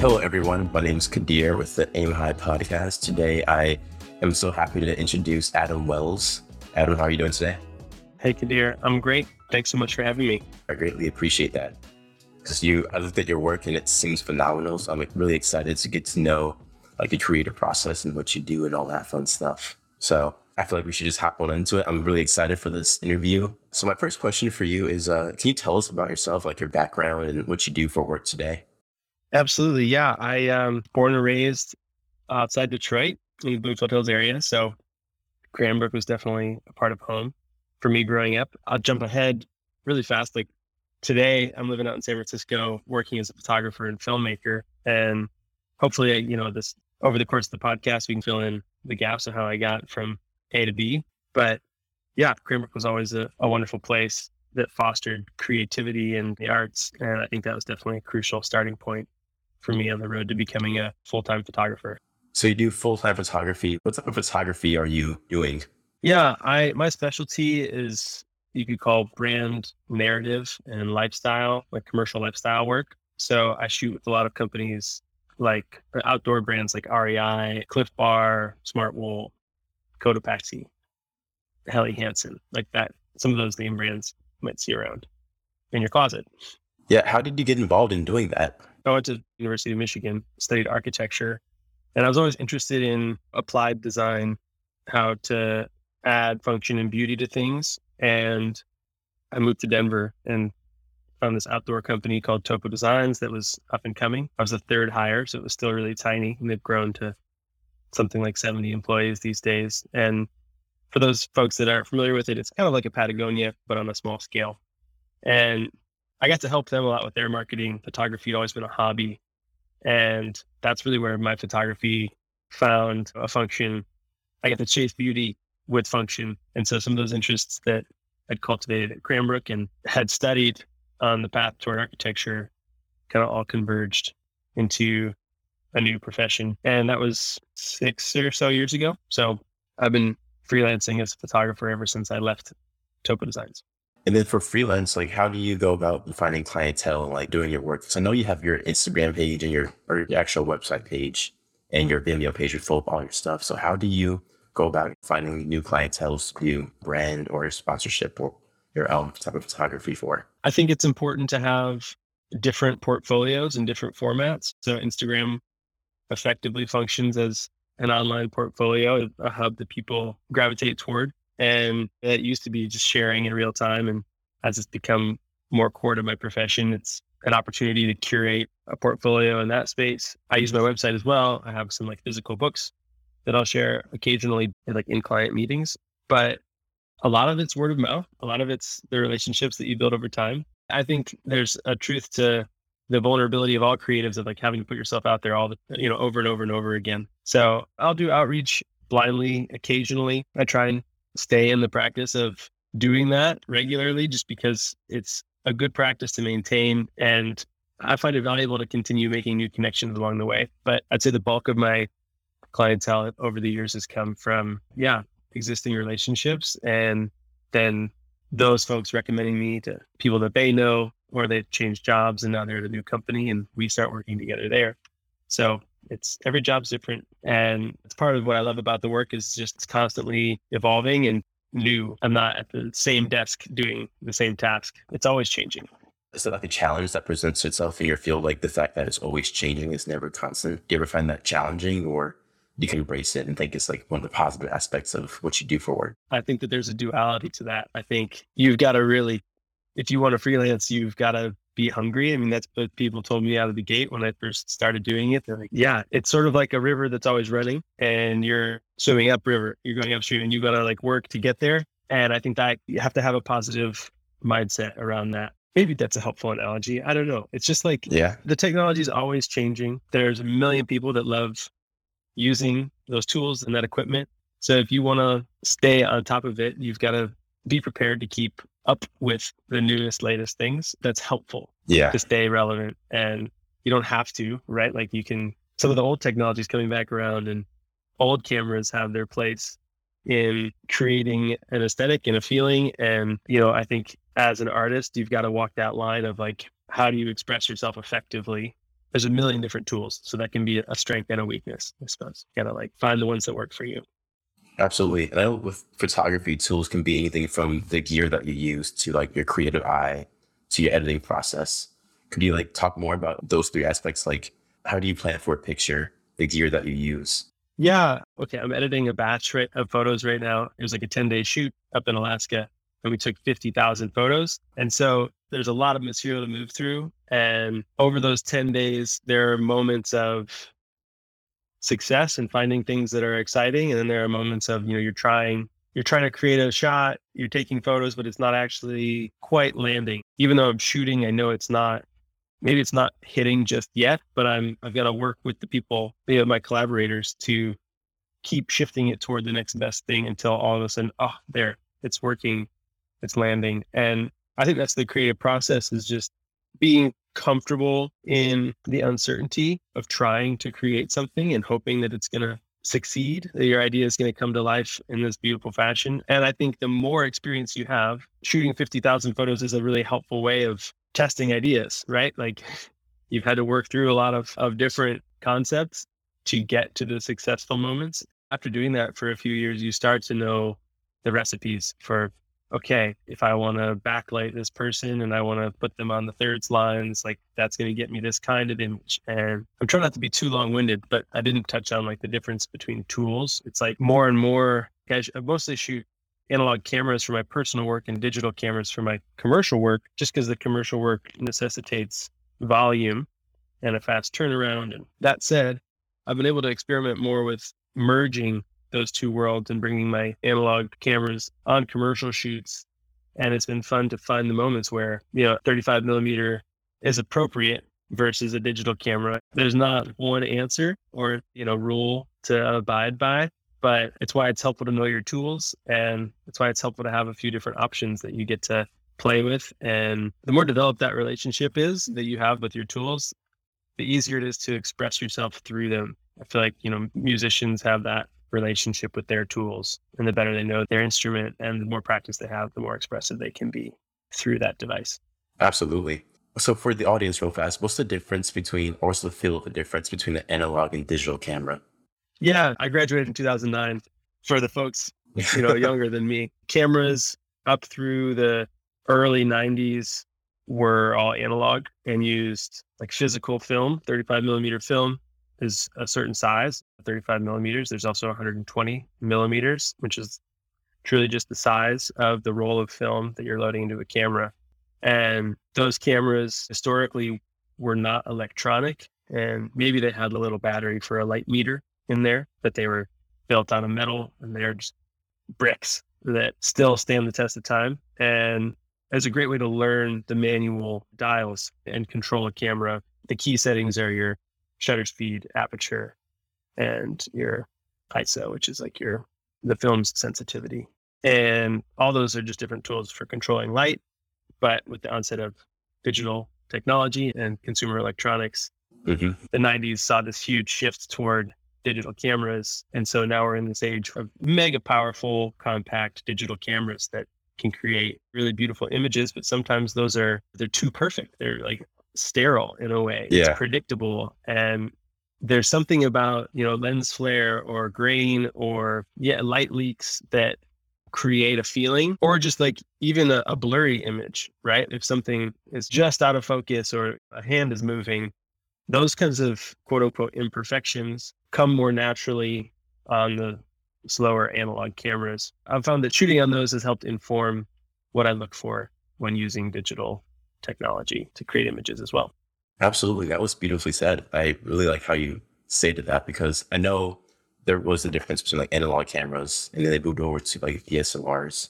Hello, everyone. My name is Qadir with the Aim High podcast. Today, I am so happy to introduce Adam Wells. Adam, how are you doing today? Hey, Qadir. I'm great. Thanks so much for having me. I greatly appreciate that. Because you, I looked at your work and it seems phenomenal. So I'm really excited to get to know like the creative process and what you do and all that fun stuff. So I feel like we should just hop on into it. I'm really excited for this interview. So my first question for you is, uh, can you tell us about yourself, like your background and what you do for work today? Absolutely. Yeah. I um born and raised outside Detroit in the Bloomfield Hills area. So Cranbrook was definitely a part of home for me growing up. I'll jump ahead really fast. Like today, I'm living out in San Francisco, working as a photographer and filmmaker. And hopefully, you know, this over the course of the podcast, we can fill in the gaps of how I got from A to B. But yeah, Cranbrook was always a, a wonderful place that fostered creativity and the arts. And I think that was definitely a crucial starting point for me on the road to becoming a full time photographer. So you do full time photography. What type of photography are you doing? Yeah, I my specialty is you could call brand narrative and lifestyle, like commercial lifestyle work. So I shoot with a lot of companies like outdoor brands like REI, Clif Bar, Smartwool, Cotopaxi, Helly Hansen, like that. Some of those name brands you might see around in your closet. Yeah. How did you get involved in doing that? I went to University of Michigan, studied architecture, and I was always interested in applied design, how to add function and beauty to things. And I moved to Denver and found this outdoor company called Topo Designs that was up and coming. I was the third hire, so it was still really tiny, and they've grown to something like 70 employees these days. And for those folks that aren't familiar with it, it's kind of like a Patagonia, but on a small scale. And I got to help them a lot with their marketing. Photography had always been a hobby. And that's really where my photography found a function. I got to chase beauty with function. And so some of those interests that I'd cultivated at Cranbrook and had studied on the path toward architecture kind of all converged into a new profession. And that was six or so years ago. So I've been freelancing as a photographer ever since I left Topo Designs. And then for freelance, like how do you go about finding clientele and like doing your work? Because I know you have your Instagram page and your or your actual website page and your mm-hmm. Vimeo page with full of all your stuff. So how do you go about finding new clientele to do brand or sponsorship or your own type of photography for? I think it's important to have different portfolios and different formats. So Instagram effectively functions as an online portfolio, a hub that people gravitate toward. And it used to be just sharing in real time. And as it's become more core to my profession, it's an opportunity to curate a portfolio in that space. I use my website as well. I have some like physical books that I'll share occasionally in like in client meetings, but a lot of it's word of mouth. A lot of it's the relationships that you build over time. I think there's a truth to the vulnerability of all creatives of like having to put yourself out there all the, you know, over and over and over again. So I'll do outreach blindly occasionally. I try and stay in the practice of doing that regularly just because it's a good practice to maintain. And I find it valuable to continue making new connections along the way. But I'd say the bulk of my clientele over the years has come from, yeah, existing relationships and then those folks recommending me to people that they know or they've changed jobs and now they're at a new company and we start working together there. So it's every job's different. And it's part of what I love about the work is just constantly evolving and new. I'm not at the same desk doing the same task. It's always changing. Is it like a challenge that presents itself in your field? Like the fact that it's always changing, it's never constant. Do you ever find that challenging or do you can embrace it and think it's like one of the positive aspects of what you do for work? I think that there's a duality to that. I think you've got to really, if you want to freelance, you've got to be hungry. I mean, that's what people told me out of the gate when I first started doing it. They're like, yeah, it's sort of like a river that's always running and you're swimming upriver, you're going upstream and you got to like work to get there. And I think that you have to have a positive mindset around that. Maybe that's a helpful analogy. I don't know. It's just like, yeah, the technology is always changing. There's a million people that love using those tools and that equipment. So if you want to stay on top of it, you've got to be prepared to keep up with the newest, latest things. That's helpful yeah. to stay relevant. And you don't have to, right? Like you can, some of the old technologies coming back around and old cameras have their place in creating an aesthetic and a feeling. And, you know, I think as an artist, you've got to walk that line of like, how do you express yourself effectively there's a million different tools. So that can be a strength and a weakness, I suppose. You gotta like find the ones that work for you. Absolutely. And I know with photography, tools can be anything from the gear that you use to like your creative eye to your editing process. Could you like talk more about those three aspects? Like how do you plan for a picture, the gear that you use? Yeah. Okay. I'm editing a batch right, of photos right now. It was like a 10 day shoot up in Alaska and we took 50,000 photos. And so there's a lot of material to move through. And over those 10 days, there are moments of success and finding things that are exciting. And then there are moments of, you know, you're trying, you're trying to create a shot, you're taking photos, but it's not actually quite landing. Even though I'm shooting, I know it's not, maybe it's not hitting just yet, but I'm, I've got to work with the people, you my collaborators to keep shifting it toward the next best thing until all of a sudden, oh, there, it's working, it's landing. And I think that's the creative process is just being comfortable in the uncertainty of trying to create something and hoping that it's going to succeed, that your idea is going to come to life in this beautiful fashion. And I think the more experience you have, shooting 50,000 photos is a really helpful way of testing ideas, right? Like you've had to work through a lot of, of different concepts to get to the successful moments. After doing that for a few years, you start to know the recipes for okay, if I want to backlight this person and I want to put them on the thirds lines, like that's going to get me this kind of image. And I'm trying not to be too long winded, but I didn't touch on like the difference between tools. It's like more and more, I mostly shoot analog cameras for my personal work and digital cameras for my commercial work, just because the commercial work necessitates volume and a fast turnaround. And that said, I've been able to experiment more with merging those two worlds and bringing my analog cameras on commercial shoots. And it's been fun to find the moments where, you know, 35 millimeter is appropriate versus a digital camera. There's not one answer or, you know, rule to abide by, but it's why it's helpful to know your tools. And it's why it's helpful to have a few different options that you get to play with. And the more developed that relationship is that you have with your tools, the easier it is to express yourself through them. I feel like, you know, musicians have that relationship with their tools. And the better they know their instrument and the more practice they have, the more expressive they can be through that device. Absolutely. So for the audience real fast, what's the difference between or what's the feel of the difference between the analog and digital camera? Yeah, I graduated in 2009 for the folks, you know, younger than me. Cameras up through the early 90s were all analog and used like physical film, 35 millimeter film is a certain size, 35 millimeters. There's also 120 millimeters, which is truly just the size of the roll of film that you're loading into a camera. And those cameras historically were not electronic. And maybe they had a little battery for a light meter in there, but they were built out of metal and they're just bricks that still stand the test of time. And it's a great way to learn the manual dials and control a camera. The key settings are your shutter speed, aperture, and your ISO, which is like your the film's sensitivity. And all those are just different tools for controlling light. But with the onset of digital technology and consumer electronics, mm-hmm. the 90s saw this huge shift toward digital cameras. And so now we're in this age of mega powerful, compact digital cameras that can create really beautiful images, but sometimes those are they're too perfect. They're like sterile in a way. Yeah. It's predictable. And there's something about, you know, lens flare or grain or yeah, light leaks that create a feeling or just like even a, a blurry image, right? If something is just out of focus or a hand is moving, those kinds of quote unquote imperfections come more naturally on the slower analog cameras. I've found that shooting on those has helped inform what I look for when using digital technology to create images as well. Absolutely. That was beautifully said. I really like how you stated that because I know there was a difference between like analog cameras and then they moved over to like DSLRs.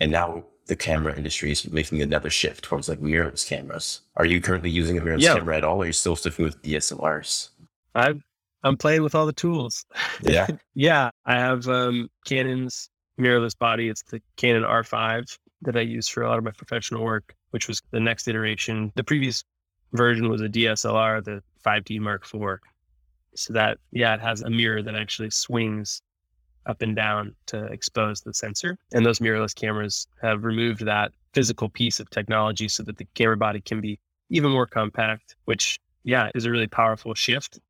And now the camera industry is making another shift towards like mirrorless cameras. Are you currently using a mirrorless yeah. camera at all or are you still sticking with DSLRs? I'm I'm playing with all the tools. Yeah. yeah. I have um Canon's mirrorless body. It's the Canon R5 that I use for a lot of my professional work which was the next iteration. The previous version was a DSLR, the 5D Mark IV. So that, yeah, it has a mirror that actually swings up and down to expose the sensor. And those mirrorless cameras have removed that physical piece of technology so that the camera body can be even more compact, which yeah, is a really powerful shift.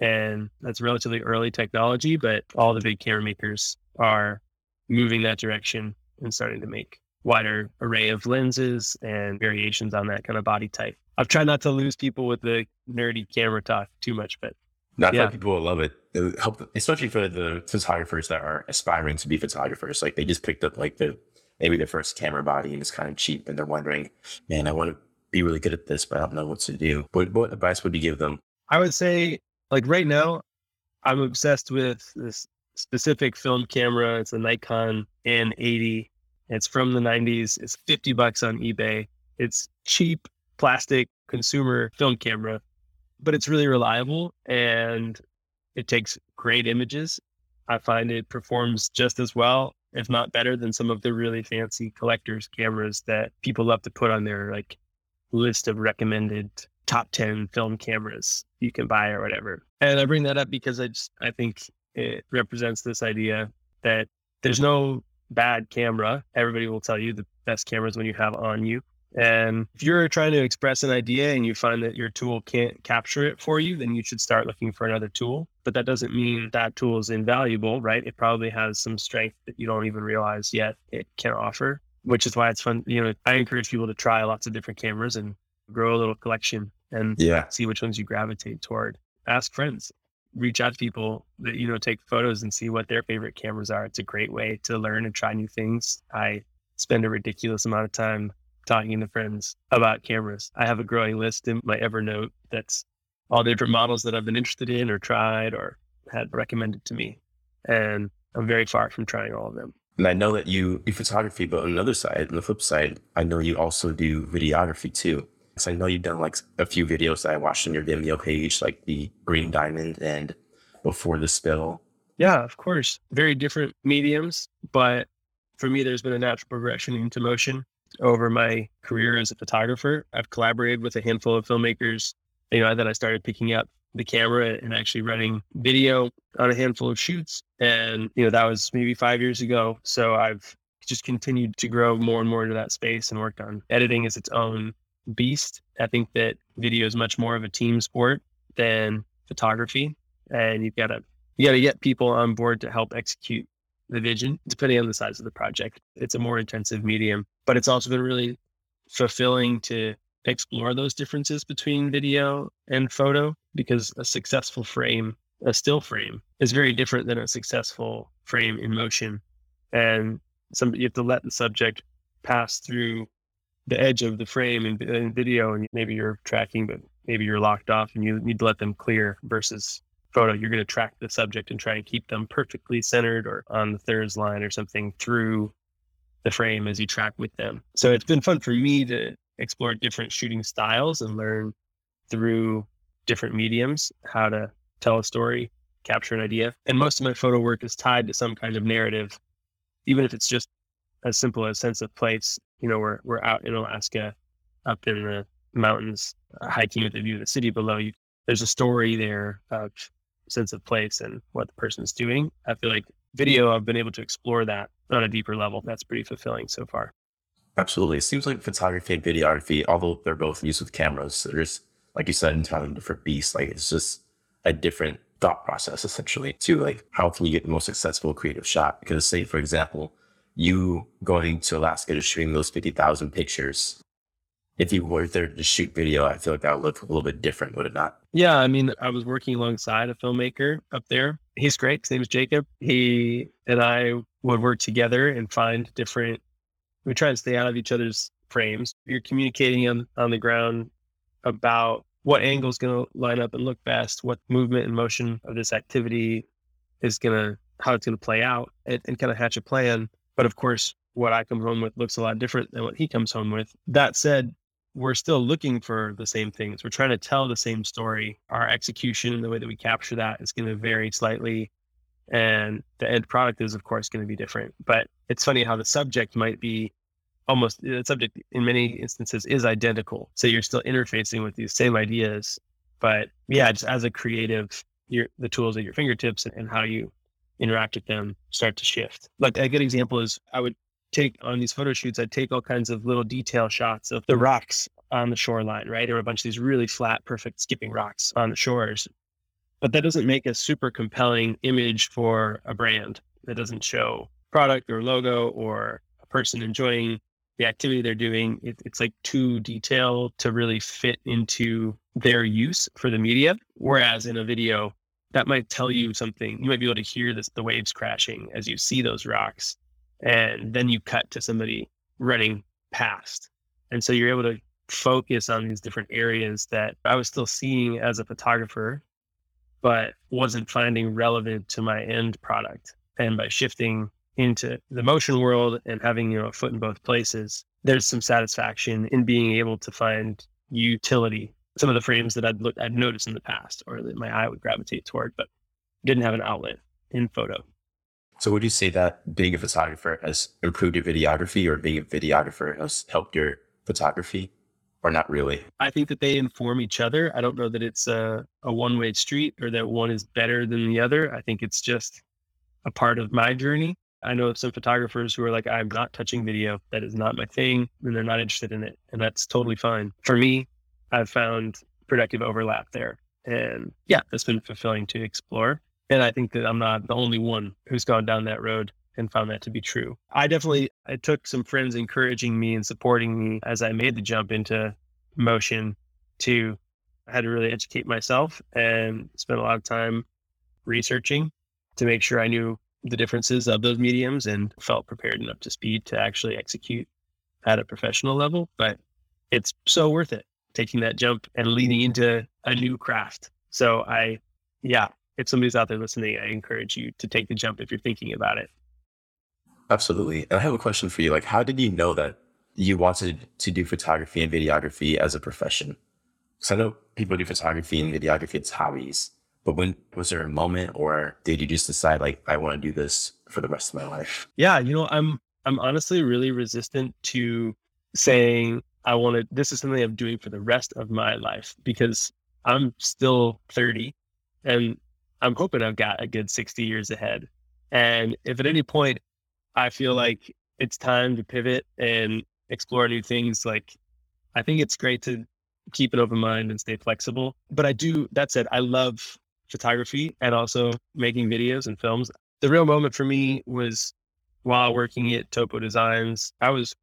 And that's relatively early technology, but all the big camera makers are moving that direction and starting to make wider array of lenses and variations on that kind of body type. I've tried not to lose people with the nerdy camera talk too much, but not yeah. people will love it. it help, especially for the photographers that are aspiring to be photographers. Like they just picked up like the maybe their first camera body and it's kind of cheap, and they're wondering, man, I want to be really good at this, but I don't know what to do. What what advice would you give them? I would say, like right now, I'm obsessed with this specific film camera. It's a Nikon N80. It's from the 90s. It's 50 bucks on eBay. It's cheap plastic consumer film camera, but it's really reliable and it takes great images. I find it performs just as well, if not better, than some of the really fancy collectors cameras that people love to put on their like list of recommended top 10 film cameras you can buy or whatever. And I bring that up because I just I think it represents this idea that there's no bad camera. Everybody will tell you the best cameras when you have on you. And if you're trying to express an idea and you find that your tool can't capture it for you, then you should start looking for another tool. But that doesn't mean that tool is invaluable, right? It probably has some strength that you don't even realize yet it can offer, which is why it's fun. You know, I encourage people to try lots of different cameras and grow a little collection and yeah. see which ones you gravitate toward. Ask friends, reach out to people that, you know, take photos and see what their favorite cameras are. It's a great way to learn and try new things. I spend a ridiculous amount of time talking to friends about cameras. I have a growing list in my Evernote that's all the different models that I've been interested in or tried or had recommended to me. And I'm very far from trying all of them. And I know that you do photography, but on the other side, on the flip side, I know you also do videography too. So I know you've done like a few videos that I watched on your Vimeo page, like the Green Diamond and Before the Spill. Yeah, of course. Very different mediums, but for me, there's been a natural progression into motion over my career as a photographer. I've collaborated with a handful of filmmakers. You know, then I started picking up the camera and actually running video on a handful of shoots. And, you know, that was maybe five years ago. So I've just continued to grow more and more into that space and worked on editing as its own beast. I think that video is much more of a team sport than photography. And you've got to you got to get people on board to help execute the vision, depending on the size of the project. It's a more intensive medium, but it's also been really fulfilling to explore those differences between video and photo because a successful frame, a still frame, is very different than a successful frame in motion. And some you have to let the subject pass through the edge of the frame and, in video, and maybe you're tracking, but maybe you're locked off, and you need to let them clear versus photo, you're going to track the subject and try and keep them perfectly centered or on the thirds line or something through the frame as you track with them. So it's been fun for me to explore different shooting styles and learn through different mediums how to tell a story, capture an idea. And most of my photo work is tied to some kind of narrative, even if it's just as simple as sense of place. You know, we're we're out in Alaska, up in the mountains, uh, hiking with a view of the city below you. There's a story there of sense of place and what the person's doing. I feel like video, I've been able to explore that on a deeper level. That's pretty fulfilling so far. Absolutely. It seems like photography and videography, although they're both used with cameras, there's, like you said, entirely different beasts. Like it's just a different thought process essentially to like how can you get the most successful creative shot? Because say, for example, you going to Alaska to shooting those 50,000 pictures if you were there to shoot video, I feel like that would look a little bit different, would it not? Yeah, I mean, I was working alongside a filmmaker up there. He's great. His name is Jacob. He and I would work together and find different. We try and stay out of each other's frames. You're communicating on on the ground about what angle is going to line up and look best, what movement and motion of this activity is going to, how it's going to play out, and, and kind of hatch a plan. But of course, what I come home with looks a lot different than what he comes home with. That said, we're still looking for the same things. We're trying to tell the same story. Our execution and the way that we capture that is going to vary slightly. And the end product is, of course, going to be different. But it's funny how the subject might be almost the subject in many instances is identical. So you're still interfacing with these same ideas. But yeah, just as a creative, your the tools at your fingertips and, and how you interact with them start to shift. Like a good example is I would take on these photo shoots, I'd take all kinds of little detail shots of the rocks on the shoreline, right? There were a bunch of these really flat, perfect skipping rocks on the shores. But that doesn't make a super compelling image for a brand. That doesn't show product or logo or a person enjoying the activity they're doing. It, it's like too detailed to really fit into their use for the media. Whereas in a video, that might tell you something. You might be able to hear this, the waves crashing as you see those rocks. And then you cut to somebody running past. And so you're able to focus on these different areas that I was still seeing as a photographer, but wasn't finding relevant to my end product. And by shifting into the motion world and having you know a foot in both places, there's some satisfaction in being able to find utility. Some of the frames that I'd looked, I'd noticed in the past, or that my eye would gravitate toward, but didn't have an outlet in photo. So would you say that being a photographer has improved your videography or being a videographer has helped your photography or not really? I think that they inform each other. I don't know that it's a, a one way street or that one is better than the other. I think it's just a part of my journey. I know of some photographers who are like, I'm not touching video. That is not my thing. And they're not interested in it. And that's totally fine. For me, I've found productive overlap there. And yeah, it's been fulfilling to explore. And I think that I'm not the only one who's gone down that road and found that to be true. I definitely I took some friends encouraging me and supporting me as I made the jump into motion to I had to really educate myself and spend a lot of time researching to make sure I knew the differences of those mediums and felt prepared and up to speed to actually execute at a professional level. But it's so worth it taking that jump and leading into a new craft. So I, yeah, if somebody's out there listening, I encourage you to take the jump if you're thinking about it. Absolutely. And I have a question for you. Like, how did you know that you wanted to do photography and videography as a profession? Because I know people do photography and videography as hobbies, but when was there a moment or did you just decide like I want to do this for the rest of my life? Yeah, you know, I'm I'm honestly really resistant to saying I wanted this is something I'm doing for the rest of my life because I'm still 30 and I'm hoping I've got a good 60 years ahead. And if at any point I feel like it's time to pivot and explore new things, like I think it's great to keep an open mind and stay flexible. But I do, that said, I love photography and also making videos and films. The real moment for me was while working at Topo Designs. I was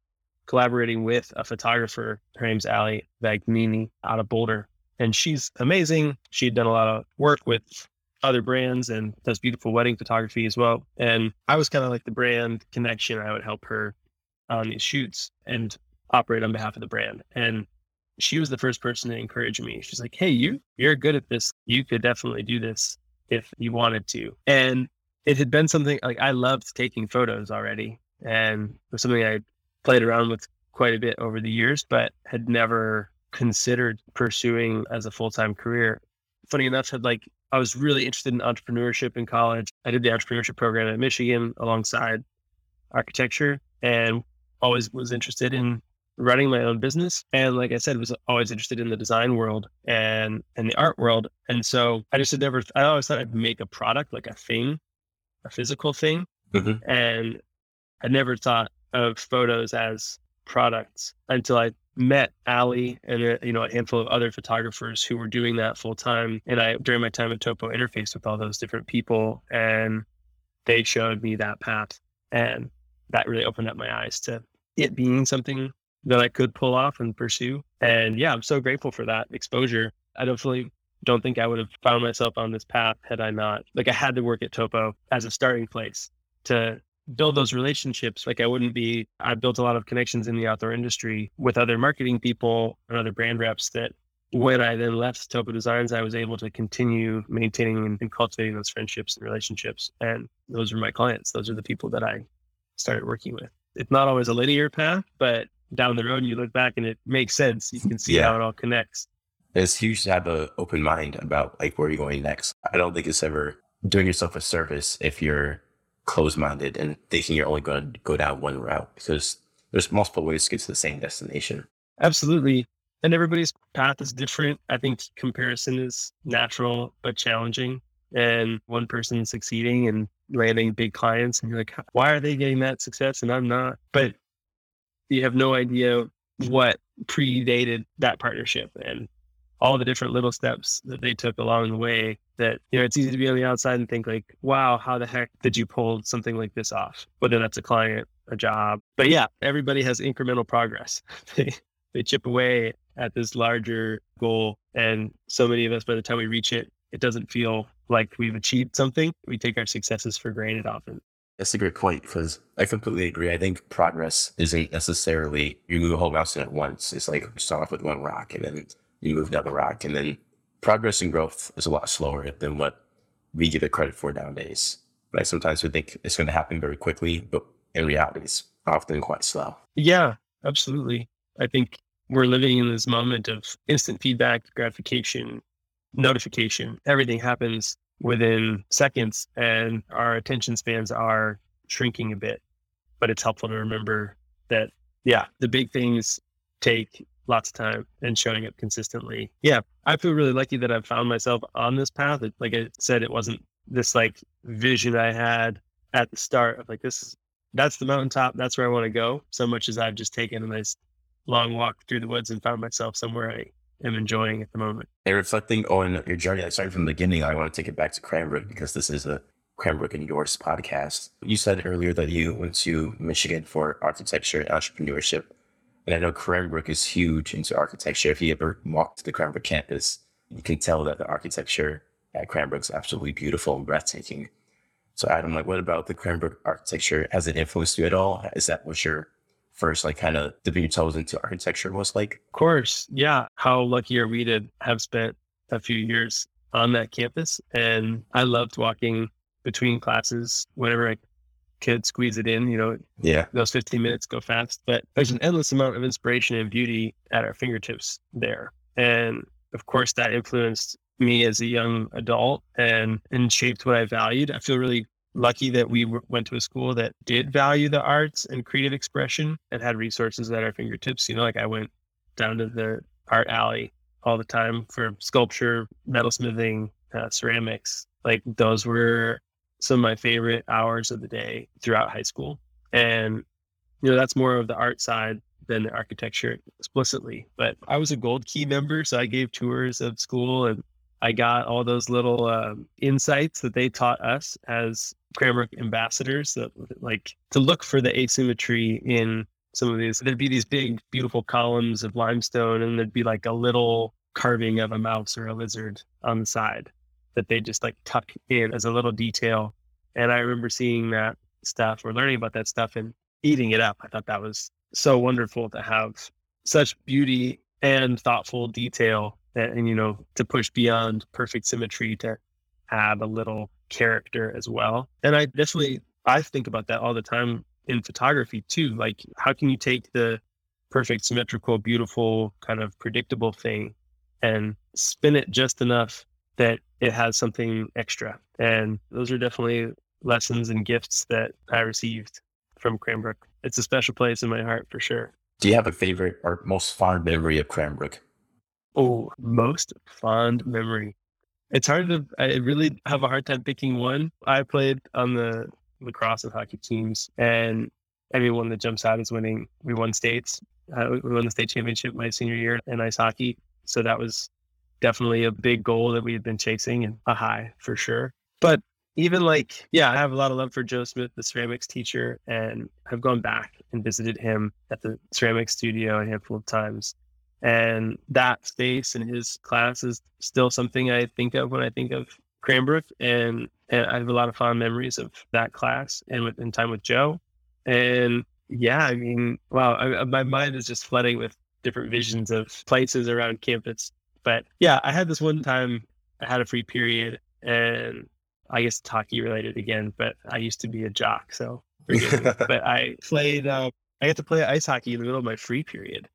collaborating with a photographer. Her name's Ali Vagnini out of Boulder. And she's amazing. She'd done a lot of work with other brands and does beautiful wedding photography as well. And I was kind of like the brand connection. I would help her on these shoots and operate on behalf of the brand. And she was the first person to encourage me. She's like, Hey, you, you're good at this. You could definitely do this if you wanted to. And it had been something like I loved taking photos already. And it was something I played around with quite a bit over the years, but had never considered pursuing as a full time career. Funny enough, had like I was really interested in entrepreneurship in college. I did the entrepreneurship program at Michigan alongside architecture and always was interested in running my own business. And like I said, was always interested in the design world and and the art world. And so I just had never I always thought I'd make a product, like a thing, a physical thing. Mm-hmm. And I never thought of photos as products until I met Ali and a, you know a handful of other photographers who were doing that full time. And I during my time at Topo interfaced with all those different people, and they showed me that path, and that really opened up my eyes to it being something that I could pull off and pursue. And yeah, I'm so grateful for that exposure. I definitely don't think I would have found myself on this path had I not. Like I had to work at Topo as a starting place to build those relationships. Like I wouldn't be, I built a lot of connections in the outdoor industry with other marketing people and other brand reps that when I then left Topo Designs, I was able to continue maintaining and, and cultivating those friendships and relationships. And those are my clients. Those are the people that I started working with. It's not always a linear path, but down the road you look back and it makes sense. You can see yeah. how it all connects. It's huge to have an open mind about like where you're going next. I don't think it's ever doing yourself a service if you're closed minded and thinking you're only going to go down one route because there's multiple ways to get to the same destination. Absolutely. And everybody's path is different. I think comparison is natural but challenging. And one person succeeding and landing big clients, and you're like, why are they getting that success and I'm not? But you have no idea what predated that partnership and all the different little steps that they took along the way that you know it's easy to be on the outside and think like wow how the heck did you pull something like this off? Whether that's a client a job. But yeah everybody has incremental progress. They, they chip away at this larger goal. And so many of us by the time we reach it it doesn't feel like we've achieved something. We take our successes for granted often. That's a great point because I completely agree. I think progress isn't necessarily you move a whole mountain at once. It's like start off with one rock and then you move down the rock, and then progress and growth is a lot slower than what we give it credit for nowadays. Like sometimes we think it's going to happen very quickly, but in reality, it's often quite slow. Yeah, absolutely. I think we're living in this moment of instant feedback, gratification, notification. Everything happens within seconds, and our attention spans are shrinking a bit. But it's helpful to remember that, yeah, the big things take lots of time and showing up consistently. Yeah, I feel really lucky that I've found myself on this path. It, like I said, it wasn't this like vision I had at the start of like this is that's the mountaintop, that's where I want to go. So much as I've just taken a nice long walk through the woods and found myself somewhere I am enjoying at the moment. And reflecting on your journey, I started from the beginning. I want to take it back to Cranbrook because this is a Cranbrook and yours podcast. You said earlier that you went to Michigan for architecture and entrepreneurship. And I know Cranbrook is huge into architecture. If you ever walk to the Cranbrook campus, you can tell that the architecture at Cranbrook is absolutely beautiful and breathtaking. So Adam, like, what about the Cranbrook architecture? Has it influenced you at all? Is that what your first, like, kind of dipping your toes into architecture was like? Of course, yeah. How lucky are we to have spent a few years on that campus? And I loved walking between classes whenever I could squeeze it in, you know, yeah, those 15 minutes go fast. But there's an endless amount of inspiration and beauty at our fingertips there. And of course, that influenced me as a young adult and, and shaped what I valued. I feel really lucky that we w- went to a school that did value the arts and creative expression and had resources at our fingertips. You know, like I went down to the art alley all the time for sculpture, metalsmithing, uh, ceramics. Like those were some of my favorite hours of the day throughout high school. And, you know, that's more of the art side than the architecture explicitly. But I was a Gold Key member, so I gave tours of school and I got all those little um, insights that they taught us as Cranbrook ambassadors that like to look for the asymmetry in some of these. There'd be these big, beautiful columns of limestone, and there'd be like a little carving of a mouse or a lizard on the side that they just like tuck in as a little detail. And I remember seeing that stuff or learning about that stuff and eating it up. I thought that was so wonderful to have such beauty and thoughtful detail and, you know to push beyond perfect symmetry to add a little character as well. And I definitely I think about that all the time in photography too. Like how can you take the perfect symmetrical, beautiful, kind of predictable thing and spin it just enough that it has something extra. And those are definitely lessons and gifts that I received from Cranbrook. It's a special place in my heart for sure. Do you have a favorite or most fond memory of Cranbrook? Oh, most fond memory. It's hard to, I really have a hard time picking one. I played on the lacrosse and hockey teams, and everyone that jumps out is winning. We won states. Uh, we won the state championship my senior year in ice hockey. So that was definitely a big goal that we had been chasing and a high for sure. But even like, yeah, I have a lot of love for Joe Smith, the ceramics teacher, and have gone back and visited him at the ceramics studio a handful of times. And that space and his class is still something I think of when I think of Cranbrook. And, and I have a lot of fond memories of that class and with in time with Joe. And yeah, I mean, wow, I, my mind is just flooding with different visions of places around campus but yeah, I had this one time I had a free period and I guess it's hockey related again, but I used to be a jock, so but I played uh, I got to play ice hockey in the middle of my free period.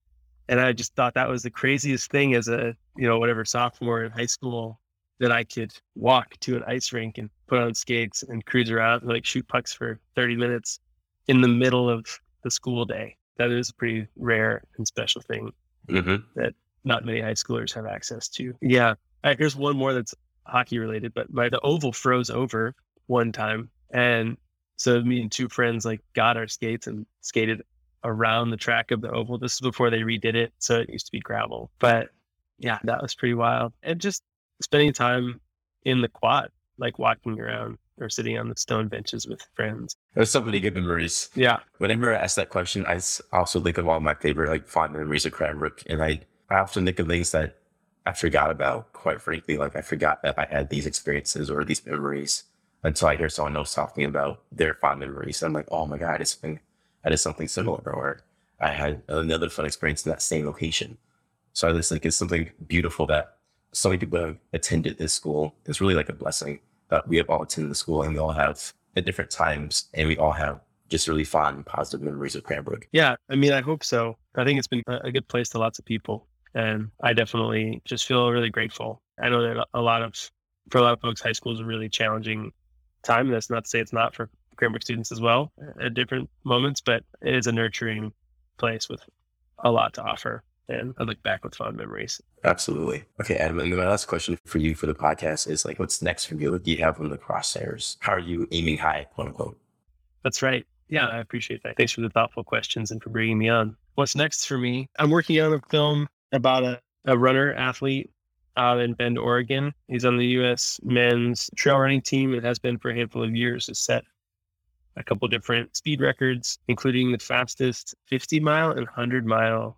And I just thought that was the craziest thing as a, you know, whatever sophomore in high school that I could walk to an ice rink and put on skates and cruise around, and like shoot pucks for 30 minutes in the middle of the school day. That is a pretty rare and special thing mm-hmm. that not many high schoolers have access to. Yeah. Right, here's one more that's hockey related, but my the oval froze over one time. And so me and two friends like got our skates and skated around the track of the oval. This is before they redid it. So it used to be gravel. But yeah, that was pretty wild. And just spending time in the quad, like walking around or sitting on the stone benches with friends. There's so many good memories. Yeah. Whenever I ask that question, I also think of all my favorite like fond memories of Cranbrook. And I, I often think of things that I forgot about, quite frankly. Like I forgot that I had these experiences or these memories until I hear someone else talking about their fond memories. I'm like, oh my God, it's something, I did something similar or I had another fun experience in that same location. So I just think it's something beautiful that so many people have attended this school. It's really like a blessing that we have all attended the school and we all have at different times and we all have just really fun, positive memories of Cranbrook. Yeah, I mean, I hope so. I think it's been a good place to lots of people. And I definitely just feel really grateful. I know that a lot of, for a lot of folks, high school is a really challenging time. That's not to say it's not for Cranbrook students as well at different moments, but it is a nurturing place with a lot to offer. And I look back with fond memories. Absolutely. Okay, Adam. And my last question for you for the podcast is like, what's next for you? What do you have on the crosshairs? How are you aiming high, quote unquote? That's right. Yeah, I appreciate that. Thanks for the thoughtful questions and for bringing me on. What's next for me? I'm working on a film about a, a runner athlete out in Bend, Oregon. He's on the U.S. men's trail running team and has been for a handful of years. Has set a couple different speed records, including the fastest 50 mile and 100 mile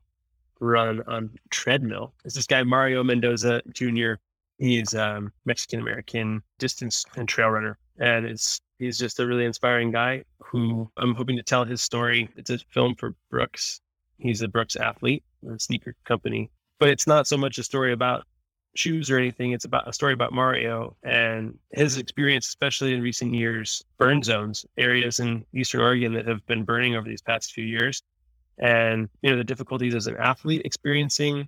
run on treadmill. It's this guy Mario Mendoza Jr. He's um, Mexican American distance and trail runner, and it's he's just a really inspiring guy who I'm hoping to tell his story. It's a film for Brooks. He's a Brooks athlete, a sneaker company, but it's not so much a story about shoes or anything. It's about a story about Mario and his experience, especially in recent years, burn zones, areas in Eastern Oregon that have been burning over these past few years. And, you know, the difficulties as an athlete experiencing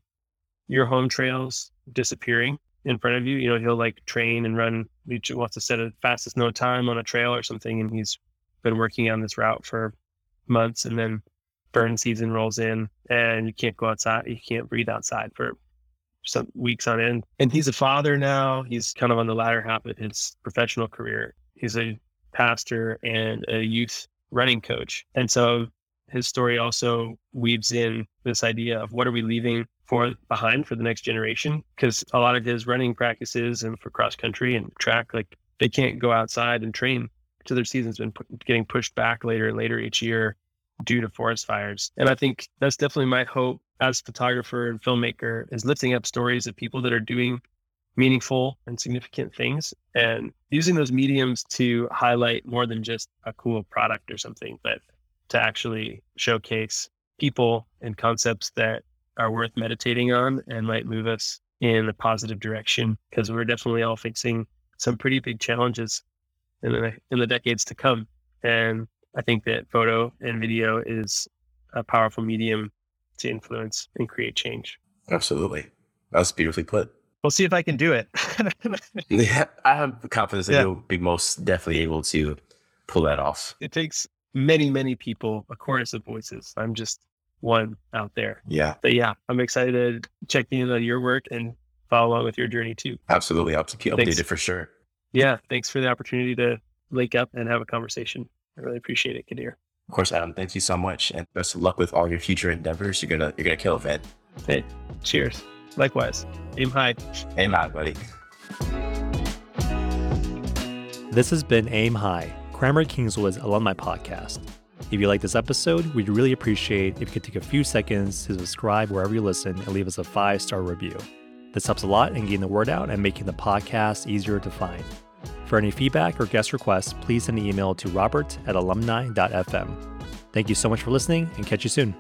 your home trails disappearing in front of you. You know, he'll like train and run, he wants to set a fastest no time on a trail or something. And he's been working on this route for months and then burn season rolls in and you can't go outside. You can't breathe outside for some weeks on end. And he's a father now. He's kind of on the latter half of his professional career. He's a pastor and a youth running coach. And so his story also weaves in this idea of what are we leaving for behind for the next generation? Because a lot of his running practices and for cross country and track, like they can't go outside and train. So their season's been getting pushed back later and later each year due to forest fires. And I think that's definitely my hope as photographer and filmmaker is lifting up stories of people that are doing meaningful and significant things and using those mediums to highlight more than just a cool product or something, but to actually showcase people and concepts that are worth meditating on and might move us in a positive direction because we're definitely all facing some pretty big challenges in the in the decades to come and i think that photo and video is a powerful medium to influence and create change. Absolutely. That's beautifully put. We'll see if I can do it. yeah, I have confidence that yeah. you'll be most definitely able to pull that off. It takes many, many people, a chorus of voices. I'm just one out there. Yeah. But yeah, I'm excited to check in on your work and follow along with your journey too. Absolutely. I'll keep updated for sure. Yeah. Thanks for the opportunity to link up and have a conversation. I really appreciate it, Qadir. Of course, Adam, thank you so much and best of luck with all your future endeavors. You're gonna you're gonna kill it, man. Hey, cheers. Likewise. Aim high. Aim high, buddy. This has been Aim High, Cranbrook Kingswood's alumni podcast. If you like this episode, we'd really appreciate if you could take a few seconds to subscribe wherever you listen and leave us a five star review. This helps a lot in getting the word out and making the podcast easier to find. For any feedback or guest requests, please send an email to robert at alumni.fm. Thank you so much for listening and catch you soon.